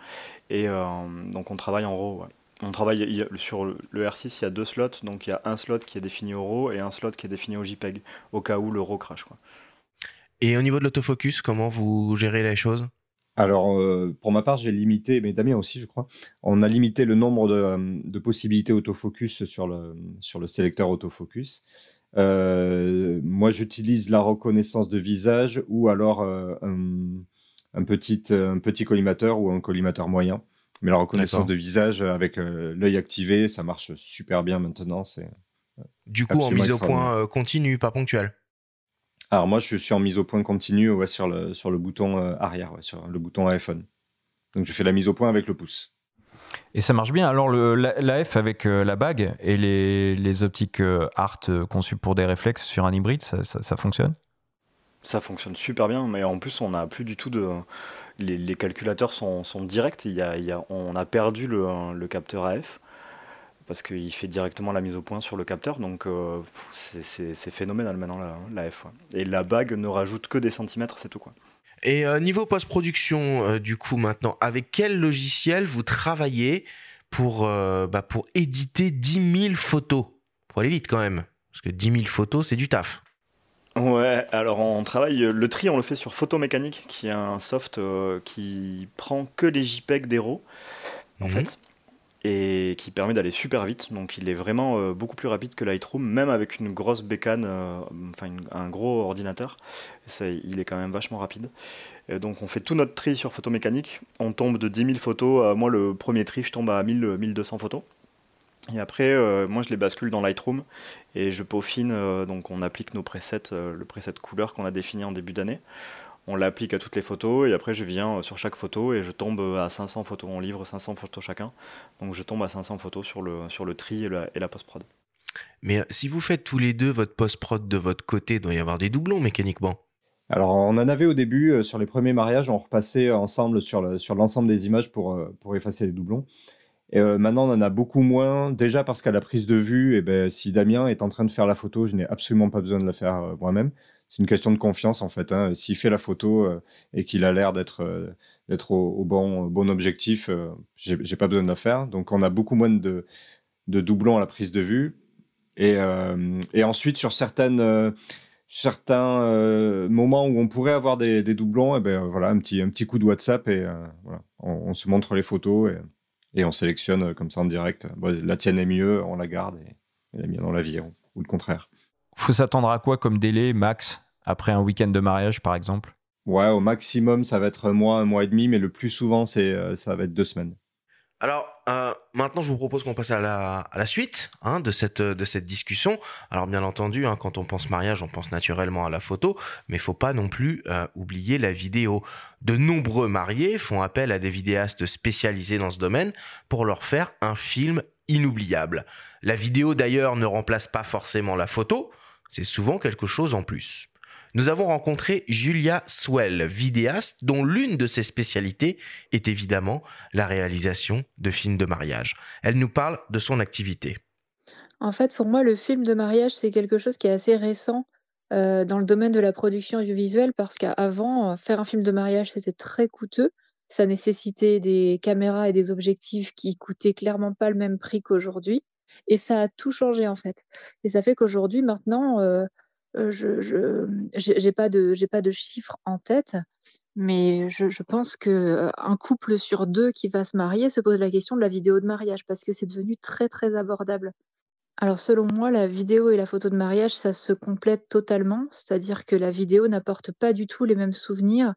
et donc on travaille en RAW. On travaille sur le R6, il y a deux slots, donc il y a un slot qui est défini au RAW et un slot qui est défini au JPEG au cas où le RAW crash. Quoi. Et au niveau de l'autofocus, comment vous gérez les choses? Alors, euh, pour ma part, j'ai limité, mais Damien aussi, je crois, on a limité le nombre de, euh, possibilités autofocus sur le, sur le sélecteur autofocus. Euh, moi, j'utilise la reconnaissance de visage ou alors un, petit, un petit collimateur ou un collimateur moyen. Mais la reconnaissance de visage avec l'œil activé, ça marche super bien maintenant. C'est du coup en mise au point continue, pas ponctuelle. Alors moi, je suis en mise au point continue ouais, sur, le, sur le bouton euh, arrière, sur le bouton iPhone. Donc je fais la mise au point avec le pouce. Et ça marche bien. Alors l'AF avec euh, la bague et les, les optiques euh, Art conçues pour des réflexes sur un hybride, ça, ça, fonctionne? Ça fonctionne super bien, mais en plus on n'a plus du tout de... Les, calculateurs sont, sont directs, il y a, on a perdu le, capteur AF parce qu'il fait directement la mise au point sur le capteur, donc euh, c'est phénoménal maintenant la, F. Et la bague ne rajoute que des centimètres, c'est tout quoi. Et euh, niveau post-production, euh, du coup maintenant, avec quel logiciel vous travaillez pour, bah, pour éditer 10 000 photos? Pour aller vite quand même, parce que 10 000 photos, c'est du taf. Ouais, alors on travaille, le tri on le fait sur Photomécanique, qui est un soft qui prend que les JPEG d'Hero, en mhm. fait et qui permet d'aller super vite. Donc il est vraiment euh, beaucoup plus rapide que Lightroom, même avec une grosse bécane, euh, enfin un gros ordinateur. Ça, il est quand même vachement rapide. Et donc on fait tout notre tri sur photomécanique. On tombe de 10 000 photos. moi le premier tri, je tombe à 1000, 1200 photos. Et après, euh, moi je les bascule dans Lightroom et je peaufine. donc on applique nos presets, le preset couleur qu'on a défini en début d'année on l'applique à toutes les photos et après je viens euh, sur chaque photo et je tombe à 500 photos. On livre 500 photos chacun. Donc je tombe à 500 photos sur le, sur le tri et la, post-prod. Mais euh, si vous faites tous les deux votre post-prod de votre côté, il doit y avoir des doublons mécaniquement. Alors on en avait au début, euh, sur les premiers mariages, on repassait ensemble sur l'ensemble sur des images pour, pour effacer les doublons. Et maintenant, on en a beaucoup moins. Déjà parce qu'à la prise de vue, eh ben, si Damien est en train de faire la photo, je n'ai absolument pas besoin de la faire moi-même c'est une question de confiance en fait. Hein. S'il fait la photo euh, et qu'il a l'air d'être euh, au, bon, objectif, euh, j'ai pas besoin de la faire. Donc on a beaucoup moins de, doublons à la prise de vue. Et, ensuite sur certains moments où on pourrait avoir des, doublons, eh ben voilà un petit coup de WhatsApp et on, se montre les photos et on sélectionne comme ça en direct. la tienne est mieux, on la garde et, la mienne on la vire ou le contraire faut s'attendre à quoi comme délai max après un week-end de mariage par exemple? Ouais, au maximum ça va être un mois, un mois et demi, mais le plus souvent c'est euh, ça va être deux semaines. Alors euh, maintenant, je vous propose qu'on passe à la, suite hein, de, cette, de cette discussion. Alors bien entendu, hein, quand on pense mariage, on pense naturellement à la photo, mais faut pas non plus euh, oublier la vidéo. De nombreux mariés font appel à des vidéastes spécialisés dans ce domaine pour leur faire un film inoubliable. La vidéo d'ailleurs ne remplace pas forcément la photo, c'est souvent quelque chose en plus. Nous avons rencontré Julia Swell, vidéaste dont l'une de ses spécialités est évidemment la réalisation de films de mariage. Elle nous parle de son activité. En fait, pour moi, le film de mariage, c'est quelque chose qui est assez récent euh, dans le domaine de la production audiovisuelle parce qu'avant, euh, faire un film de mariage, c'était très coûteux. Ça nécessitait des caméras et des objectifs qui coûtaient clairement pas le même prix qu'aujourd'hui. Et ça a tout changé en fait. Et ça fait qu'aujourd'hui, maintenant, euh, je n'ai pas de pas de chiffres en tête, mais je, je pense que euh, couple sur deux qui va se marier se pose la question de la vidéo de mariage parce que c'est devenu très très abordable. Alors selon moi, la vidéo et la photo de mariage, ça se complète totalement, c'est-à-dire que la vidéo n'apporte pas du tout les mêmes souvenirs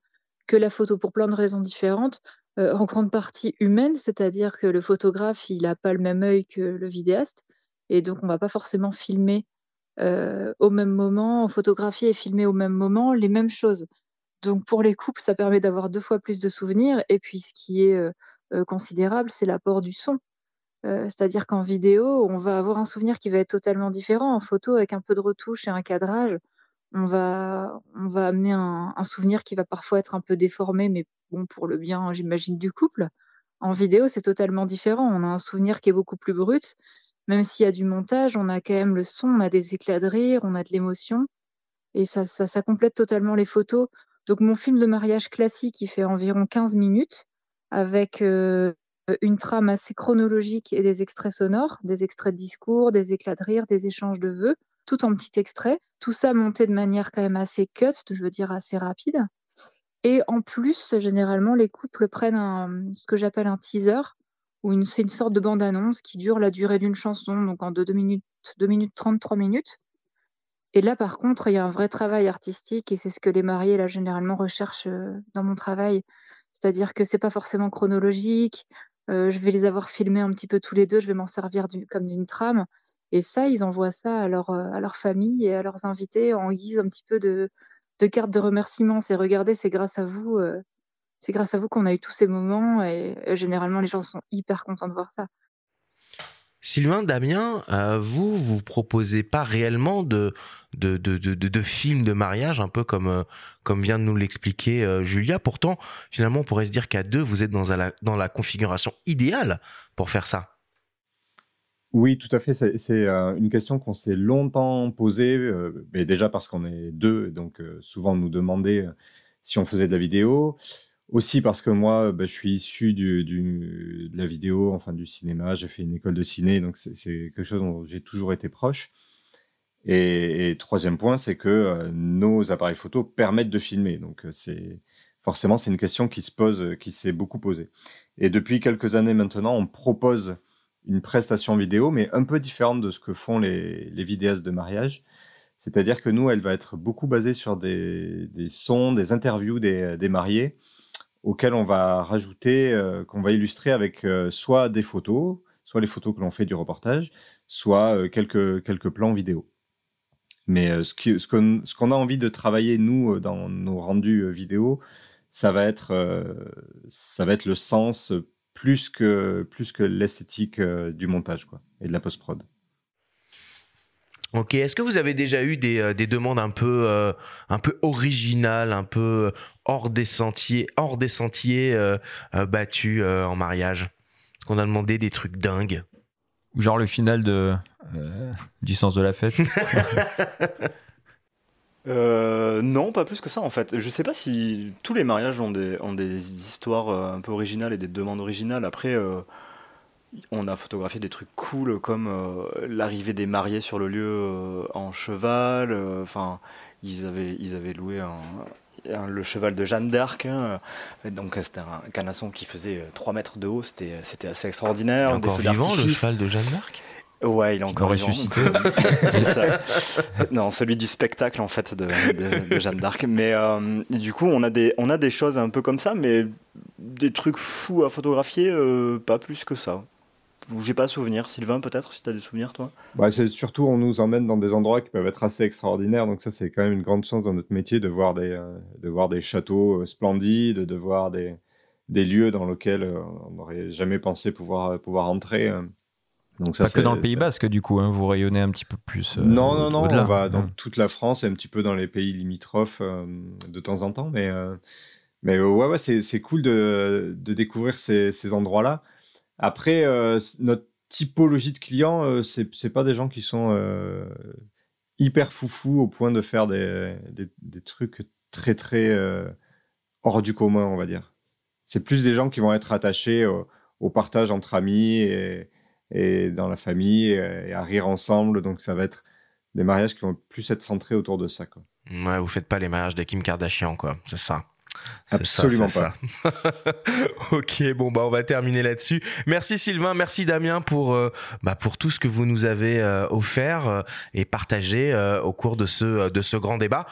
que la photo pour plein de raisons différentes. Euh, en grande partie humaine, c'est-à-dire que le photographe, il n'a pas le même œil que le vidéaste, et donc on va pas forcément filmer euh, au même moment, photographier et filmer au même moment les mêmes choses. Donc pour les couples, ça permet d'avoir deux fois plus de souvenirs, et puis ce qui est euh, considérable, c'est l'apport du son. C'est-à-dire qu'en vidéo, on va avoir un souvenir qui va être totalement différent. En photo, avec un peu de retouche et un cadrage, on va, on va amener un, un souvenir qui va parfois être un peu déformé, mais bon, pour le bien, j'imagine, du couple. En vidéo, c'est totalement différent. On a un souvenir qui est beaucoup plus brut. Même s'il y a du montage, on a quand même le son, on a des éclats de rire, on a de l'émotion. Et ça, complète totalement les photos. Donc mon film de mariage classique, il fait environ 15 minutes avec euh, une trame assez chronologique et des extraits sonores, des extraits de discours, des éclats de rire, des échanges de vœux, tout en petits extraits. Tout ça monté de manière quand même assez cut, je veux dire assez rapide. Et en plus, généralement, les couples prennent un, ce que j'appelle un teaser, c'est une sorte de bande-annonce qui dure la durée d'une chanson, donc en 2 minutes, 2 minutes 30, 3 minutes. Et là, par contre, il y a un vrai travail artistique et c'est ce que les mariés, là, généralement recherchent euh, dans mon travail. C'est-à-dire que c'est pas forcément chronologique. Euh, je vais les avoir filmés un petit peu tous les deux. Je vais m'en servir comme d'une trame. Et ça, ils envoient ça à leur, euh, à leur famille et à leurs invités en guise un petit peu de, carte de remerciement. C'est regardez, c'est grâce à vous, c'est grâce à vous qu'on a eu tous ces moments. Et, généralement, les gens sont hyper contents de voir ça. Sylvain, Damien, euh, vous, vous proposez pas réellement de, de, de, de, de films de mariage, un peu comme, euh, comme vient de nous l'expliquer euh, Julia. Pourtant, finalement, on pourrait se dire qu'à deux, vous êtes dans la, dans la configuration idéale pour faire ça. Oui, tout à fait. C'est euh, une question qu'on s'est longtemps posée, euh, mais déjà parce qu'on est deux, donc euh, souvent on nous demandait euh, si on faisait de la vidéo. Aussi parce que moi, bah, je suis issu de la vidéo, enfin du cinéma. J'ai fait une école de ciné, donc c'est quelque chose dont j'ai toujours été proche. Et, troisième point, c'est que euh, nos appareils photo permettent de filmer. Donc euh, c'est forcément c'est une question qui se pose, euh, qui s'est beaucoup posée. Et depuis quelques années maintenant, on propose une prestation vidéo, mais un peu différente de ce que font les, vidéastes de mariage. C'est-à-dire que nous, elle va être beaucoup basée sur des, sons, des interviews des mariés, auxquels on va rajouter, euh, qu'on va illustrer avec euh, soit des photos, soit les photos que l'on fait du reportage, soit euh, quelques, quelques plans vidéo. Mais ce qu'on ce qu'on a envie de travailler, nous, dans nos rendus vidéo, ça va être, ça va être le sens plus que, plus que l'esthétique du montage quoi, et de la post-prod. Ok, est-ce que vous avez déjà eu des, euh, des demandes un peu, euh, un peu originales, un peu hors des sentiers, hors des sentiers euh, euh, battus euh, en mariage? Est-ce qu'on a demandé des trucs dingues Ou genre le final de, euh, du sens de la fête? Euh, non, pas plus que ça en fait. Je sais pas si tous les mariages ont des, ont des histoires euh, un peu originales et des demandes originales. Après, euh, on a photographié des trucs cool comme euh, l'arrivée des mariés sur le lieu euh, en cheval. euh, Enfin, ils avaient, ils avaient loué un, un- le cheval de Jeanne d'Arc. hein. Donc c'était un canasson qui faisait euh, 3 mètres de haut. C'était, c'était assez Il est extraordinaire. Des encore vivant, le cheval de Jeanne d'Arc? Ouais, il est encore va vivant. ressusciter. C'est ça. Non, celui du spectacle en fait de, de- de Jeanne d'Arc. Mais euh, du coup, on a des on a des choses un peu comme ça, mais des trucs fous à photographier, euh, pas plus que ça. J'ai pas souvenir. Sylvain, peut-être, si t'as des souvenirs, toi? Bah, c'est surtout, on nous emmène dans des endroits qui peuvent être assez extraordinaires. Donc ça, c'est quand même une grande chance dans notre métier de voir des, euh, de voir des châteaux euh, splendides, de voir des, des lieux dans lesquels euh, on n'aurait jamais pensé pouvoir, pouvoir entrer. Donc ça, Pas que dans le Pays Basque, du coup, hein, vous rayonnez un petit peu plus. euh, Non, non, non, au-delà. on va dans Hein. toute la France et un petit peu dans les pays limitrophes euh, de temps en temps. Mais, euh, mais ouais, ouais, c'est, c'est cool de, de découvrir ces, ces endroits-là. Après, euh, notre typologie de clients, euh, c'est, c'est pas des gens qui sont euh, hyper foufous au point de faire des, des, des trucs très, très hors du commun, on va dire. C'est plus des gens qui vont être attachés au, partage entre amis et, et dans la famille et, à rire ensemble. Donc ça va être des mariages qui vont plus être centrés autour de ça. Quoi. Ouais, vous faites pas les mariages de Kim Kardashian, quoi. C'est ça. Absolument ça, ça. ok, bon bah on va terminer là-dessus. Merci Sylvain, merci Damien pour euh, bah, pour tout ce que vous nous avez euh, offert euh, et partagé au cours de ce de ce grand débat.